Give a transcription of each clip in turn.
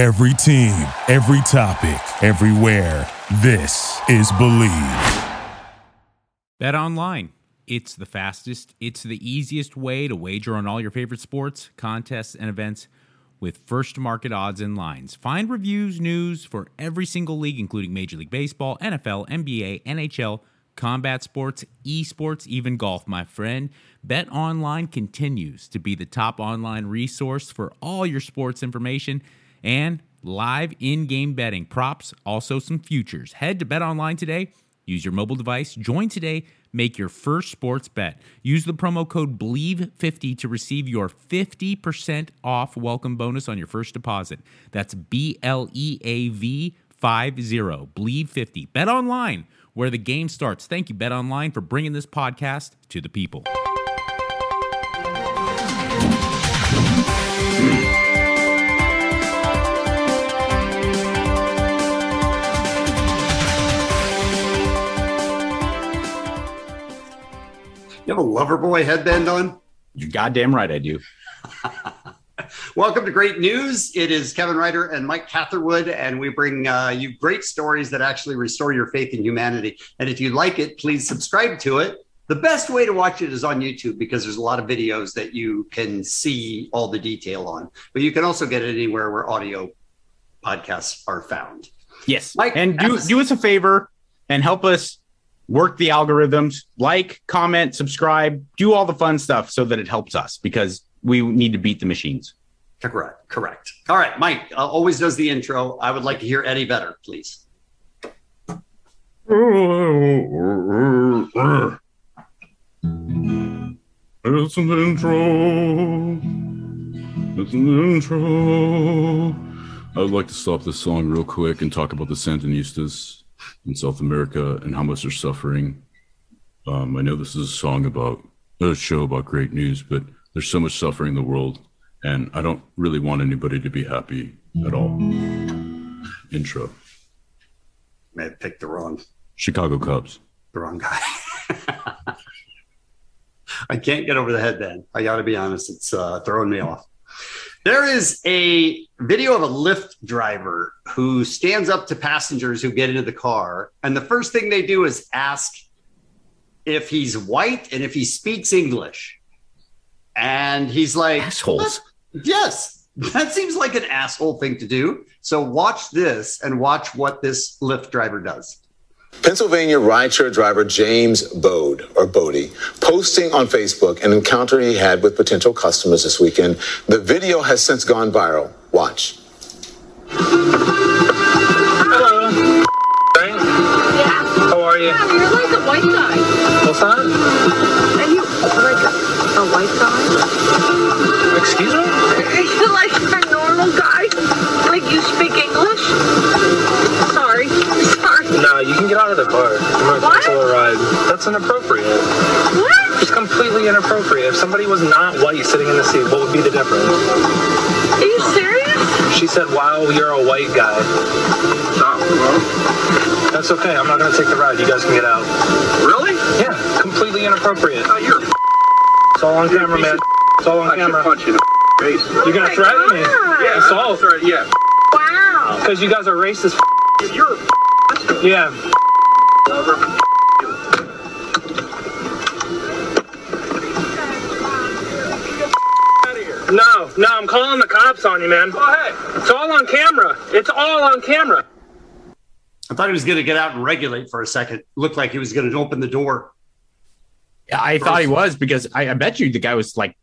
Every team, every topic, everywhere. This is Bleav. Bet online. It's the fastest, it's the easiest way to wager on all your favorite sports, contests, and events with first market odds and lines. Find reviews, news for every single league, including Major League Baseball, NFL, NBA, NHL, combat sports, esports, even golf, my friend. Bet Online continues to be the top online resource for all your sports information and live in game betting, props, also some futures. Head to Bet Online today. Use your mobile device. Join today Make your first sports bet. Use the promo code BLEAV50 to receive your 50% off welcome bonus on your first deposit. That's B L E A V 50. BLEAV50. Bet online where the game starts. Thank you, Bet Online, for bringing this podcast to the people. You have a lover boy headband on? You're goddamn right, I do. Welcome to Great News. It is Kevin Ryder and Mike Catherwood, and we bring uh, you great stories that actually restore your faith in humanity. And if you like it, please subscribe to it. The best way to watch it is on YouTube because there's a lot of videos that you can see all the detail on. But you can also get it anywhere where audio podcasts are found. Yes, Mike, and do do us a favor and help us work the algorithms, like, comment, subscribe, do all the fun stuff so that it helps us because we need to beat the machines. Correct. Correct. All right. Mike uh, always does the intro. I would like to hear Eddie better, please. It's an intro. It's an intro. I would like to stop this song real quick and talk about the Sandinistas in South America and how much they're suffering. Um, I know this is a song about a show about great news, but there's so much suffering in the world, and I don't really want anybody to be happy at all. Intro. May have picked the wrong Chicago Cubs. The wrong guy. I can't get over the headband. I got to be honest; it's uh, throwing me off. There is a video of a Lyft driver who stands up to passengers who get into the car. And the first thing they do is ask if he's white and if he speaks English. And he's like, assholes. Yes, that seems like an asshole thing to do. So watch this and watch what this Lyft driver does. Pennsylvania rideshare driver James Bode, or Bodie, posting on Facebook an encounter he had with potential customers this weekend. The video has since gone viral. Watch. Hello. Yeah. How are you? Yeah, you're like a white guy. What's that? Are you like a, a white guy? Excuse me? Are you like a normal guy? Like you speak Uh, you can get out of the car. I'm cancel a ride. That's inappropriate. What? It's completely inappropriate. If somebody was not white sitting in the seat, what would be the difference? Are you serious? She said, wow, you're a white guy. Oh, well. That's okay. I'm not gonna take the ride. You guys can get out. Really? Yeah, completely inappropriate. Oh, you're It's all on camera, man. It's all on I camera. should punch you in the face. You're gonna Oh my threaten me? God. Yeah, It's all yeah. Wow. because you guys are racist. You're Yeah. No, no, I'm calling the cops on you, man. Oh, Go ahead. It's all on camera. It's all on camera. I thought he was going to get out and regulate for a second. Looked like he was going to open the door. Yeah, I thought he was because I, I bet you the guy was like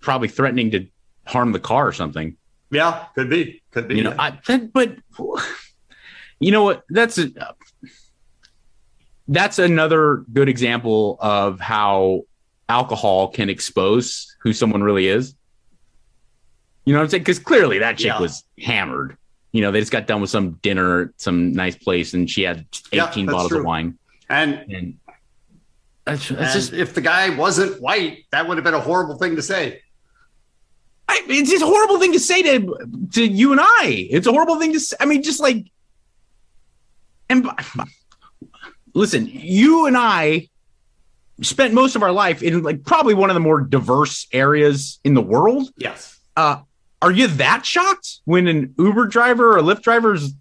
probably threatening to harm the car or something. Yeah, could be. Could be. You know, I, that, but you know what? That's a, that's another good example of how alcohol can expose who someone really is. You know what I'm saying? Because clearly that chick Yeah. was hammered. You know, they just got done with some dinner some nice place, and she had 18 Yeah, bottles true. of wine. and And that's, that's and just if the guy wasn't white, that would have been a horrible thing to say. I, it's just a horrible thing to say to to you and I. It's a horrible thing to say. I mean, just like, and listen, you and I spent most of our life in like probably one of the more diverse areas in the world. Yes. Uh, are you that shocked when an Uber driver or Lyft driver's?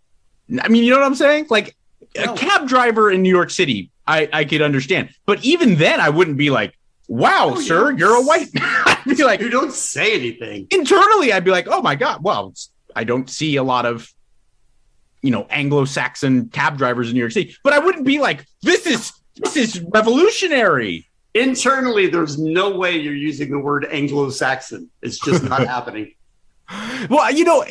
I mean, you know what I'm saying? Like No. a cab driver in New York City, I I could understand, but even then, I wouldn't be like, "Wow, you sir, don't you're a white." I'd be like, You don't say anything. internally, I'd be like, "Oh my god, well, I don't see a lot of." You know, Anglo-Saxon cab drivers in New York City, but I wouldn't be like, "This is this is revolutionary." Internally, there's no way you're using the word Anglo-Saxon. It's just not happening. Well, you know,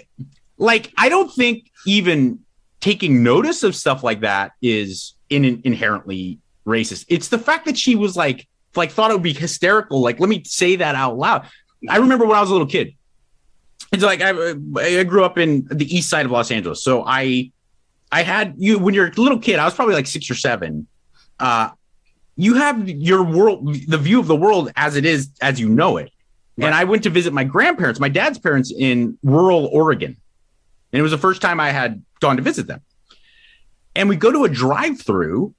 like I don't think even taking notice of stuff like that is in, inherently racist. It's the fact that she was like, like thought it would be hysterical. Like, let me say that out loud. I remember when I was a little kid. It's like I, I grew up in the east side of Los Angeles, so I, I had you when you're a little kid. I was probably like six or seven. Uh, you have your world, the view of the world as it is, as you know it. And I went to visit my grandparents, my dad's parents in rural Oregon. And it was the first time I had gone to visit them. And we go to a drive through,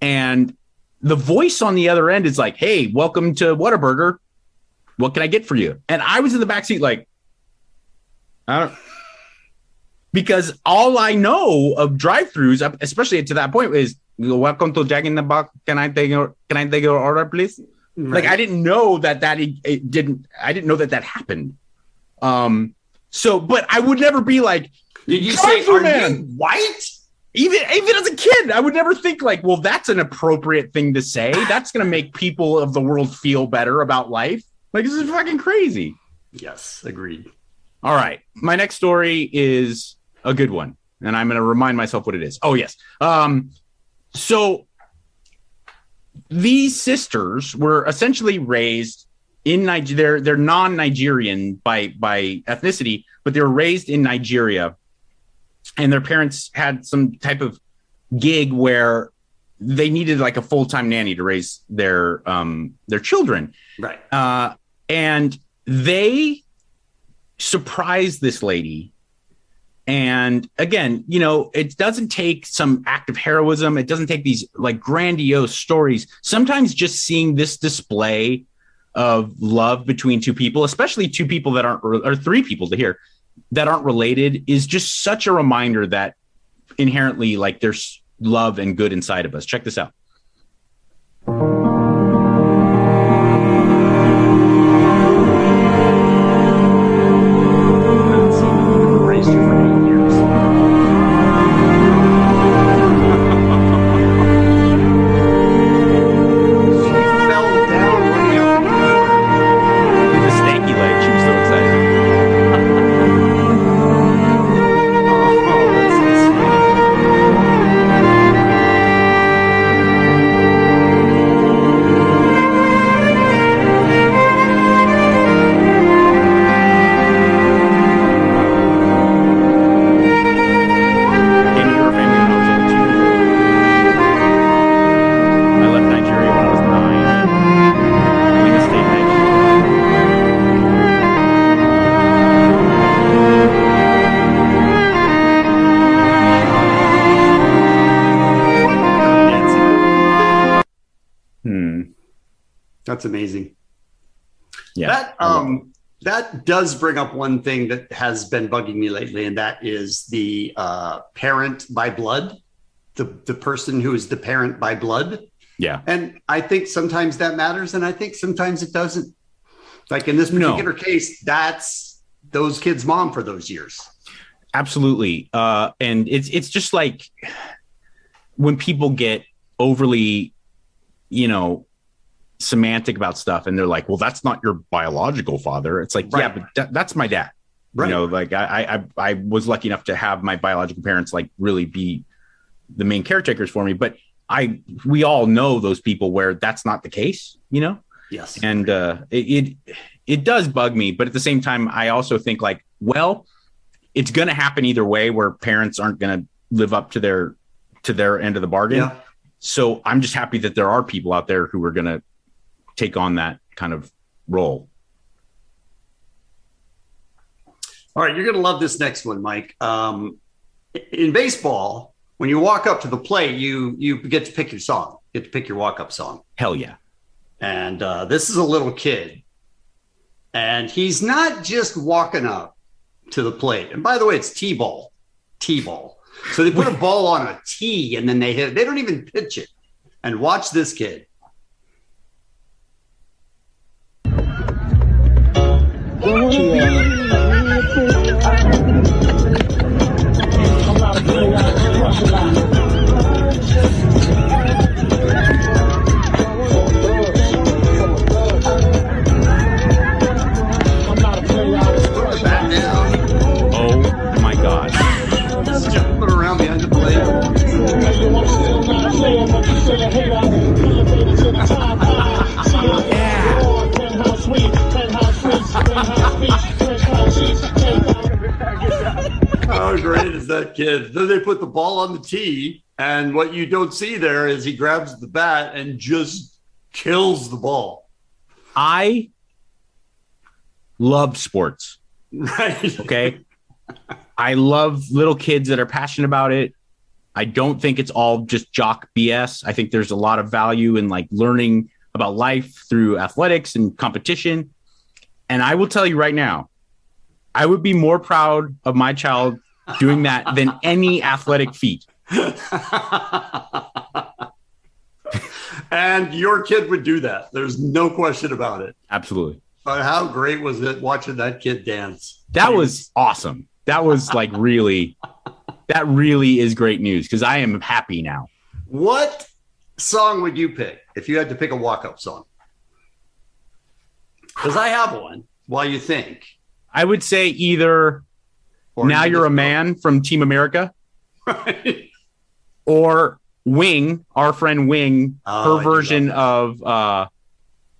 and the voice on the other end is like, Hey, welcome to Whataburger. What can I get for you? And I was in the back seat, like, I don't, because all I know of drive throughs, especially to that point, is welcome to Jack in the Box. Can I take your, can I take your order, please? Like I didn't know that that it, it didn't. I didn't know that that happened. Um. So, but I would never be like, Did you say, are man. you white? even even as a kid, I would never think like, well, that's an appropriate thing to say. That's gonna make people of the world feel better about life. Like this is fucking crazy. Yes, agreed. All right, my next story is a good one, and I'm gonna remind myself what it is. Oh yes. Um. So these sisters were essentially raised in Nigeria. They're they're non-Nigerian by by ethnicity, but they were raised in Nigeria, and their parents had some type of gig where they needed like a full-time nanny to raise their um their children Right. uh, and they surprised this lady. And again, you know, it doesn't take some act of heroism. It doesn't take these like grandiose stories. Sometimes just seeing this display of love between two people, especially two people that aren't, or three people to hear that aren't related, is just such a reminder that inherently, like, there's love and good inside of us. Check this out. That's amazing. Yeah. That um that does bring up one thing that has been bugging me lately, and that is the uh, parent by blood, the the person who is the parent by blood. yeah. And I think sometimes that matters, and I think sometimes it doesn't. Like in this No. particular case, that's those kids' mom for those years. Absolutely. Uh, and it's it's just like when people get overly, you know, semantic about stuff, and they're like, "Well, that's not your biological father." It's like, yeah, but that, that's my dad. Right. You know, like I, I I I was lucky enough to have my biological parents like really be the main caretakers for me, but I we all know those people where that's not the case. You know, Yes. and uh, it, it it does bug me but at the same time i also think like well it's going to happen either way where parents aren't going to live up to their to their end of the bargain Yeah. so i'm just happy that there are people out there who are going to take on that kind of role All right, you're going to love this next one, Mike. Um, in baseball, when you walk up to the plate, you you get to pick your song. You get to pick your walk up song. hell yeah And uh, this is a little kid, and he's not just walking up. to the plate. And by the way, it's T-ball. T-ball. So they put a ball on a tee and then they hit. It. They don't even pitch it. And watch this kid. Put Is that kid? Then they put the ball on the tee, and what you don't see there is he grabs the bat and just kills the ball. I love sports. Right. Okay. I love little kids that are passionate about it. I don't think it's all just jock BS. I think there's a lot of value in like learning about life through athletics and competition. And I will tell you right now, I would be more proud of my child doing that than any athletic feat. and your kid would do that. There's no question about it. Absolutely. But how great was it watching that kid dance? That was awesome. That was like really, that really is great news because I am happy now. What song would you pick if you had to pick a walk up song? Because I have one while you think. I would say either Or Now you You're a Man from Team America Right. or Wing, our friend Wing, Oh, her do version of uh,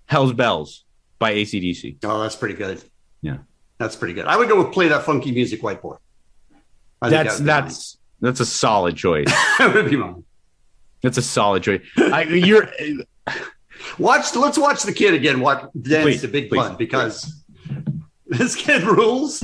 Hell's Bells by ACDC. Oh, that's pretty good. Yeah. That's pretty good. I would go with play that funky music, white boy. I That's that would be that's that's a solid choice. that would be mine. That's a solid choice. I, you're Watch. Let's watch the kid again. Watch dance Please, the big please, pun because this kid rules.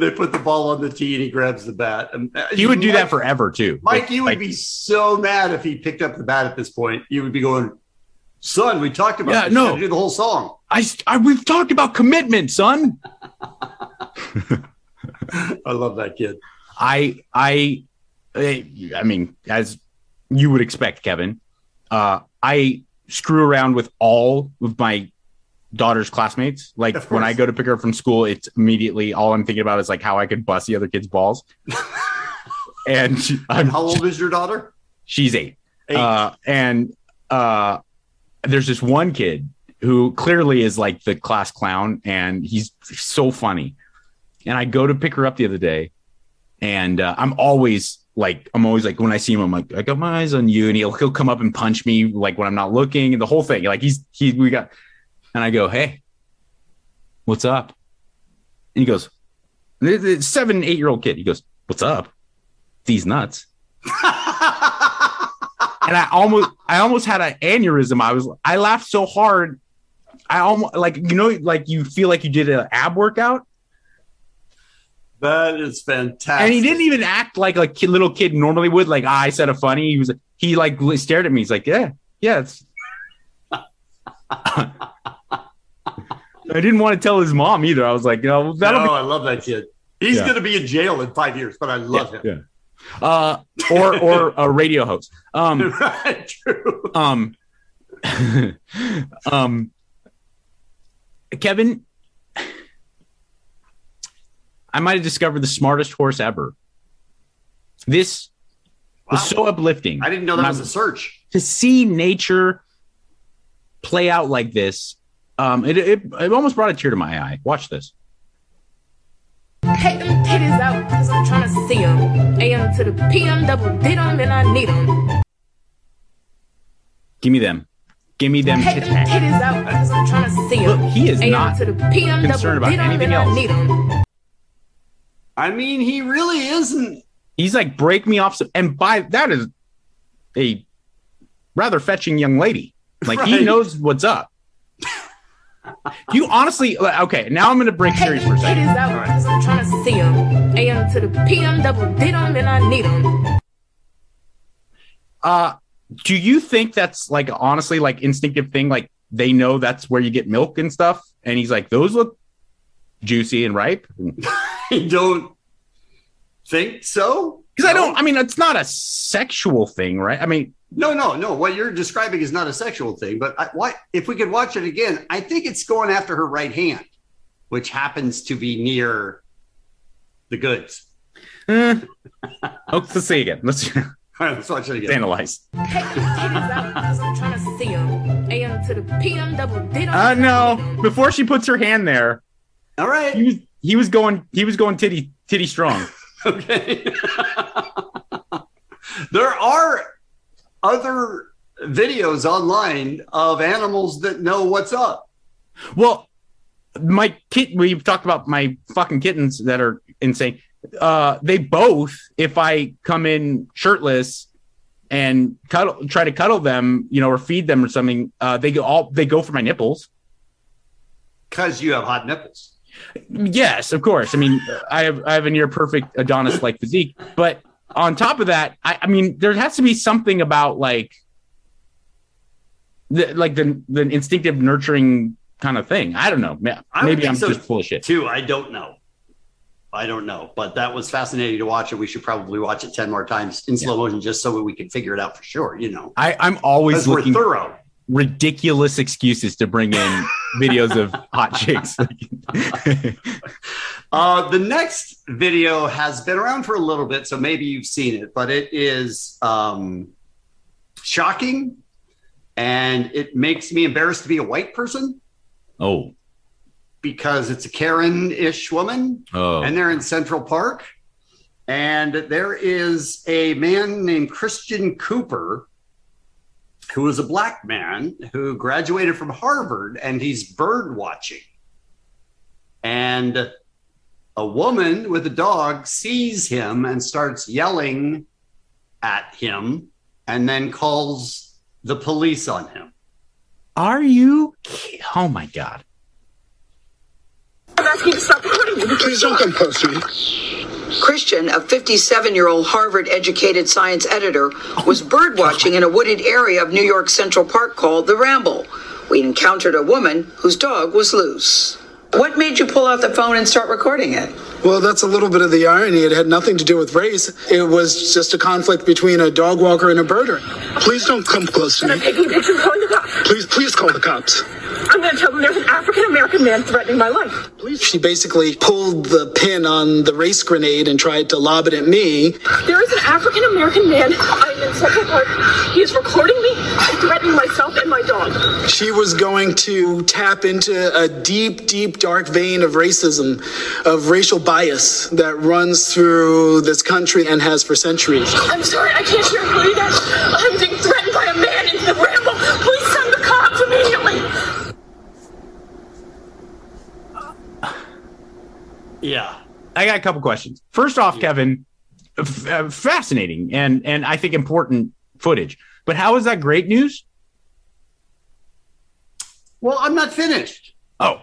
then they put the ball on the tee and he grabs the bat. And uh, He would do that forever too. Mike, you would like- be so mad if he picked up the bat at this point. You would be going, son, we talked about Yeah, this. no. Do the whole song. I, I we've talked about commitment, son. I love that kid. I I eh, I mean, as you would expect, Kevin, uh, I screw around with all of my daughter's classmates. Like when I go to pick her up from school, it's immediately all I'm thinking about is like how I could bust the other kids' balls. and And how old is your daughter? she's eight. Eight. Uh, and uh, there's this one kid who clearly is like the class clown, and he's so funny. And I go to pick her up the other day, and uh, I'm always like, I'm always like, when I see him, I'm like, I got my eyes on you, and he'll he'll come up and punch me like when I'm not looking, and the whole thing. Like he's he we got, and I go, hey, what's up? And he goes, "This- this seven eight year old kid. He goes, what's up? These nuts and I almost I almost had an aneurysm. I was I laughed so hard. I almost like you know like you feel like you did an ab workout, that is fantastic. and he didn't even act like a kid, little kid normally would. Like ah, I said a funny. He was he like stared at me. He's like yeah yeah. It's... I didn't want to tell his mom either. I was like, you know, that'll no, I love that kid. He's Yeah. going to be in jail in five years, but I love him. yeah. Uh, or or a radio host. Um, right, true. um um kevin i might have discovered the smartest horse ever this was so uplifting I didn't know that My- was a search. to see nature play out like this um it, it, it almost brought a tear to my eye watch this Take them titties out, cause I'm trying to see them. AM to the PM, double did them, and I need them. give me them Give me them Take tit the titties out because I'm trying to see Look, them. he is AM not to the PM concerned double about did 'em anything and I else. need 'em. I mean, he really isn't. He's like, break me off. some- And by that is a rather fetching young lady. Like he knows what's up. Do you honestly, like, okay, now I'm going to break series for a second. titties out because I'm trying to see them. AM to the PM double did 'em and I need 'em. Uh, do you think that's like honestly like instinctive thing? Like they know that's where you get milk and stuff. And he's like, those look juicy and ripe. I don't think so. Because I don't, I mean, it's not a sexual thing, right? I mean, No, no, no. What you're describing is not a sexual thing, but I, what if we could watch it again? I think it's going after her right hand, which happens to be near the goods. eh. oh, let's see again. Let's All right, let's watch it again. analyze. Take the titties out because I'm trying to see them. AM to the PM double did 'em Uh, and I need 'em. no, before she puts her hand there, All right. he was, he was going, he was going titty, titty strong. Okay. there are other videos online of animals that know what's up. Well, my kit, we've talked about my fucking kittens that are insane. Uh, they both, if I come in shirtless and cuddle, try to cuddle them, you know, or feed them or something, uh, they go all, they go for my nipples. Because you have hot nipples. Yes, of course. I mean, I have, I have a near perfect Adonis like physique, but on top of that, I, I mean, there has to be something about like, the, like the, the instinctive nurturing kind of thing. I don't know. Ma- I would Maybe I'm so, just full of shit. Too, I don't know. I don't know, but that was fascinating to watch, and we should probably watch it ten more times in slow motion just so we can figure it out for sure. You know, I, I'm always because we're looking thorough. ridiculous excuses to bring in videos of hot chicks. Uh, the next video has been around for a little bit, so maybe you've seen it, but it is um, shocking and it makes me embarrassed to be a white person oh, because it's a Karen ish woman Oh, and they're in Central Park. And there is a man named Christian Cooper who is a black man who graduated from Harvard and he's bird watching. And a woman with a dog sees him and starts yelling at him and then calls the police on him. are you? Oh my god! I'm asking you to stop recording me. Please don't come close to me. Christian, a 57 year old Harvard educated science editor, was birdwatching in a wooded area of New York Central Park called the Ramble. We encountered a woman whose dog was loose. What made you pull out the phone and start recording it? Well, that's a little bit of the irony. It had nothing to do with race. It was just a conflict between a dog walker and a birder. Please don't come close to I'm me. taking pictures calling the cops. Please, please call the cops. I'm going to tell them there's an African American man threatening my life. She basically pulled the pin on the race grenade and tried to lob it at me. There is an African American man. I'm in Central Park. He is recording me threatening myself and my dog. She was going to tap into a deep, deep, dark vein of racism, of racial bias that runs through this country and has for centuries. I'm sorry, I can't hear you. I'm being threatened by a man in the ramble. Please send the cops immediately. Yeah. I got a couple questions. First off, Kevin, f- uh, fascinating and and I think important footage. But how is that great news? Well, I'm not finished. Oh,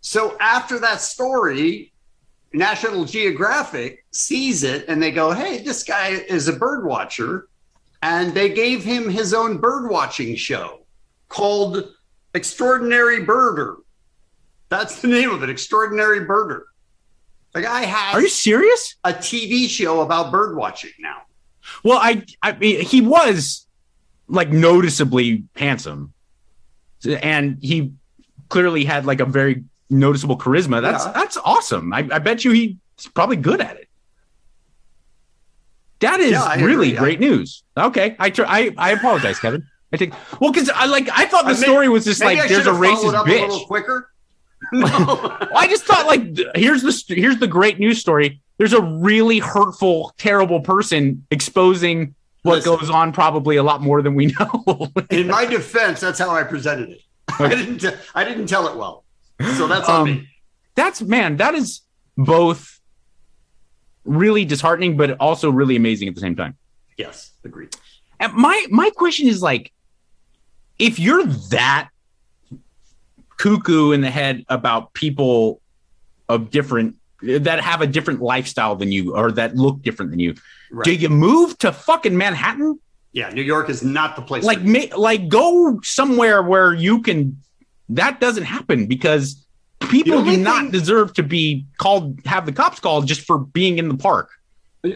So after that story, National Geographic sees it and they go, "Hey, this guy is a bird watcher," and they gave him his own bird watching show called Extraordinary Birder. That's the name of it, Extraordinary Birder. Like I have. are you serious? a TV show about bird watching now. Well, I I mean he was like noticeably handsome. And he clearly had like a very noticeable charisma. That's Yeah. that's awesome. I, I bet you he's probably good at it. That is Yeah, really agree. great news. Okay, I tr- I I apologize, Kevin. I think well because I like I thought the I story was just like there's a should have followed racist bitch. little quicker. I just thought like here's the here's the great news story. There's a really hurtful, terrible person exposing what Listen. goes on probably a lot more than we know. In my defense, that's how I presented it. I didn't. T- I didn't tell it well, so that's on Um, me. That's man, that is both really disheartening, but also really amazing at the same time. Yes, agreed. And my my question is like, if you're that cuckoo in the head about people of different that have a different lifestyle than you or that look different than you, Right. do you move to fucking Manhattan? Yeah, New York is not the place. Like, ma- like go somewhere where you can. That doesn't happen because people do not thing- deserve to be called, have the cops called just for being in the park.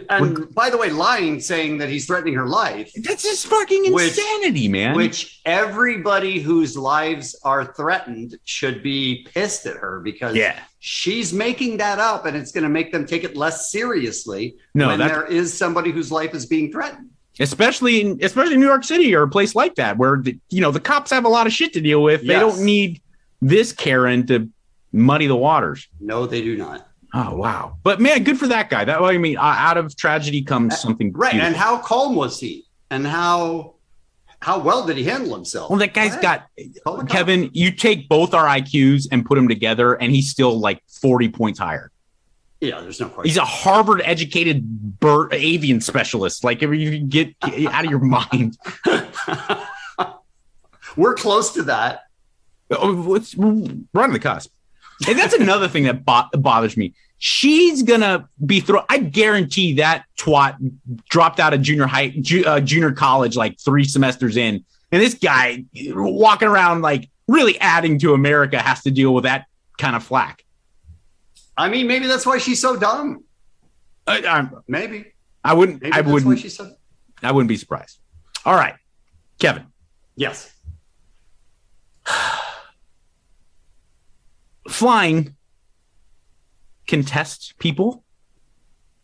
And by the way, lying, saying that he's threatening her life, That's just fucking Which- insanity, man. which everybody whose lives are threatened should be pissed at her because Yeah. she's making that up, and it's going to make them take it less seriously No, when there is somebody whose life is being threatened. especially in especially in New York City or a place like that where the you know the cops have a lot of shit to deal with. They don't need this Karen to muddy the waters. No, they do not. Oh wow! But man, good for that guy. That I mean, uh, out of tragedy comes something Right, and how calm was he, and how how well did he handle himself? Well, that guy's Go got Call the cops. Kevin. You take both our IQs and put them together, and he's still like forty points higher. Yeah, there's no question. He's a Harvard educated bird avian specialist. Like if you get out of your mind. We're close to that. Oh, it's right on the cusp. And that's another thing that bo- bothers me. She's gonna be thrown. I guarantee that twat dropped out of junior high, ju- uh, junior college, like three semesters in, and this guy walking around like really adding to America has to deal with that kind of flack. I mean, maybe that's why she's so dumb. I, I, Maybe. I wouldn't. Maybe I that's why wouldn't. she's so. I wouldn't be surprised. All right, Kevin. Yes. Flying can test people.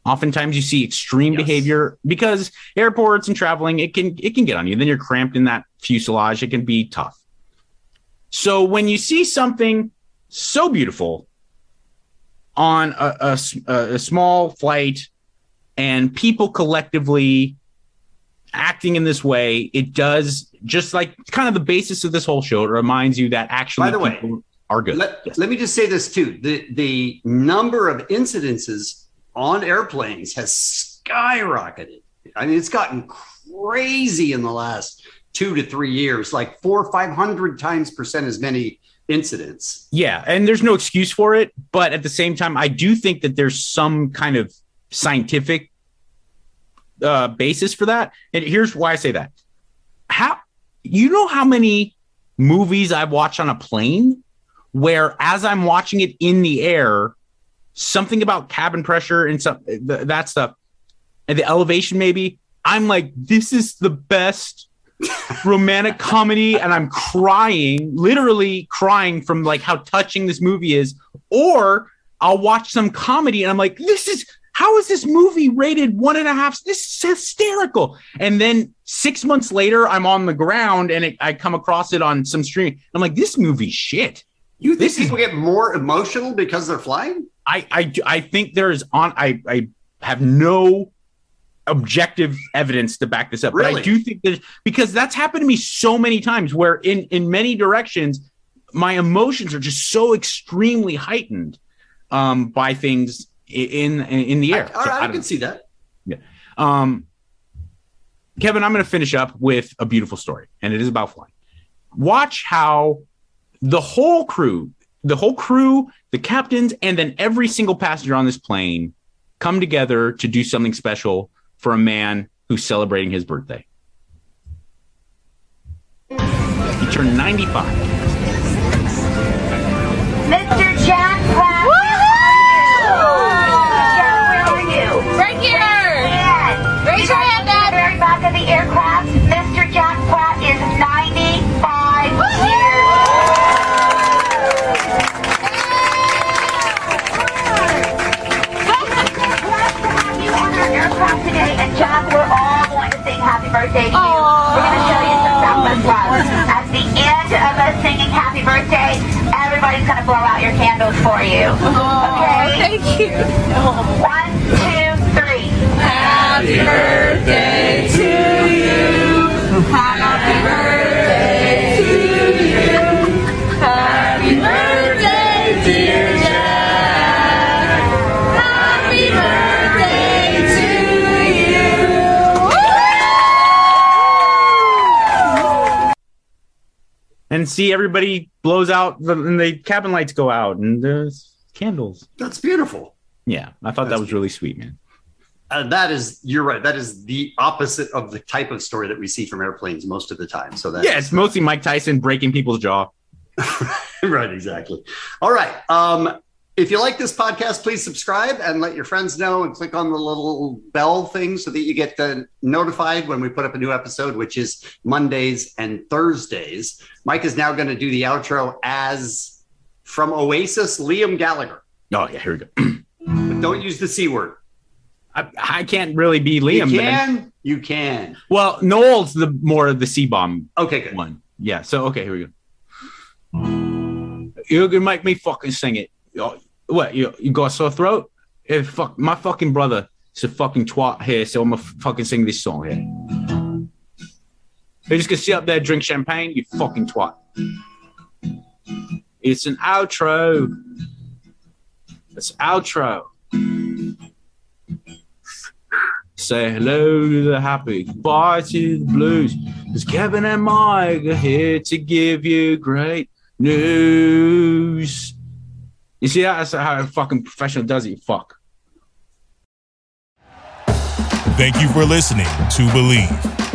Oftentimes you see extreme Yes. behavior because airports and traveling, it can it can get on you. Then you're cramped in that fuselage. It can be tough. So when you see something so beautiful on a small flight and people collectively acting in this way, it does just like kind of the basis of this whole show. It reminds you that actually By the way, people are good. Let, Yes. let me just say this too: the the number of incidences on airplanes has skyrocketed. I mean, it's gotten crazy in the last two to three years, like four or five hundred times percent as many incidents. Yeah, and there's no excuse for it, but at the same time, I do think that there's some kind of scientific uh, basis for that. And here's why I say that: how you know how many movies I've watched on a plane where, as I'm watching it in the air, something about cabin pressure and some th- that stuff, and the elevation maybe. I'm like, this is the best romantic comedy and I'm crying, literally crying from like how touching this movie is. Or I'll watch some comedy and I'm like, this is how is this movie rated one and a half? This is hysterical. And then six months later, I'm on the ground and it, I come across it on some stream. I'm like, this movie's shit. You think This is- people get more emotional because they're flying? I I I think there is on I I have no objective evidence to back this up, but I do think that because that's happened to me so many times where in in many directions my emotions are just so extremely heightened um by things in in, in the air. All So I I, can see that. um, Kevin, I'm going to finish up with a beautiful story, and it is about flying. Watch how the whole crew, the whole crew, the captains, and then every single passenger on this plane come together to do something special for a man who's celebrating his birthday. He turned 95. Mr. Jack One, two, three. Happy birthday to you. Happy birthday to you. Happy birthday, dear Jack. Happy birthday to you. and see everybody blows out and the cabin lights go out and there's candles. That's beautiful. Yeah, I thought that was really sweet, man. Uh, that is, you're right. That is the opposite of the type of story that we see from airplanes most of the time. So that Yeah, it's mostly Mike Tyson breaking people's jaw. right, exactly. All right. Um, if you like this podcast, please subscribe and let your friends know and click on the little bell thing so that you get uh, notified when we put up a new episode, which is Mondays and Thursdays. Mike is now going to do the outro as from Oasis, Liam Gallagher. Oh yeah, here we go. But don't use the C word. I, I can't really be Liam. You can. You can. Well, Noel's the more of the C bomb Okay, good. one. Yeah. So okay, here we go. You're gonna make me fucking sing it. What? You, you got a sore throat? Hey, fuck, my fucking brother is a fucking twat here, so I'm gonna fucking sing this song here. You're just gonna sit up there, drink champagne, you fucking twat. It's an outro. It's outro. Say hello to the happy, goodbye to the blues. Because Kevin and Mike are here to give you great news. You see, that's how a fucking professional does it, fuck. Thank you for listening to Bleav.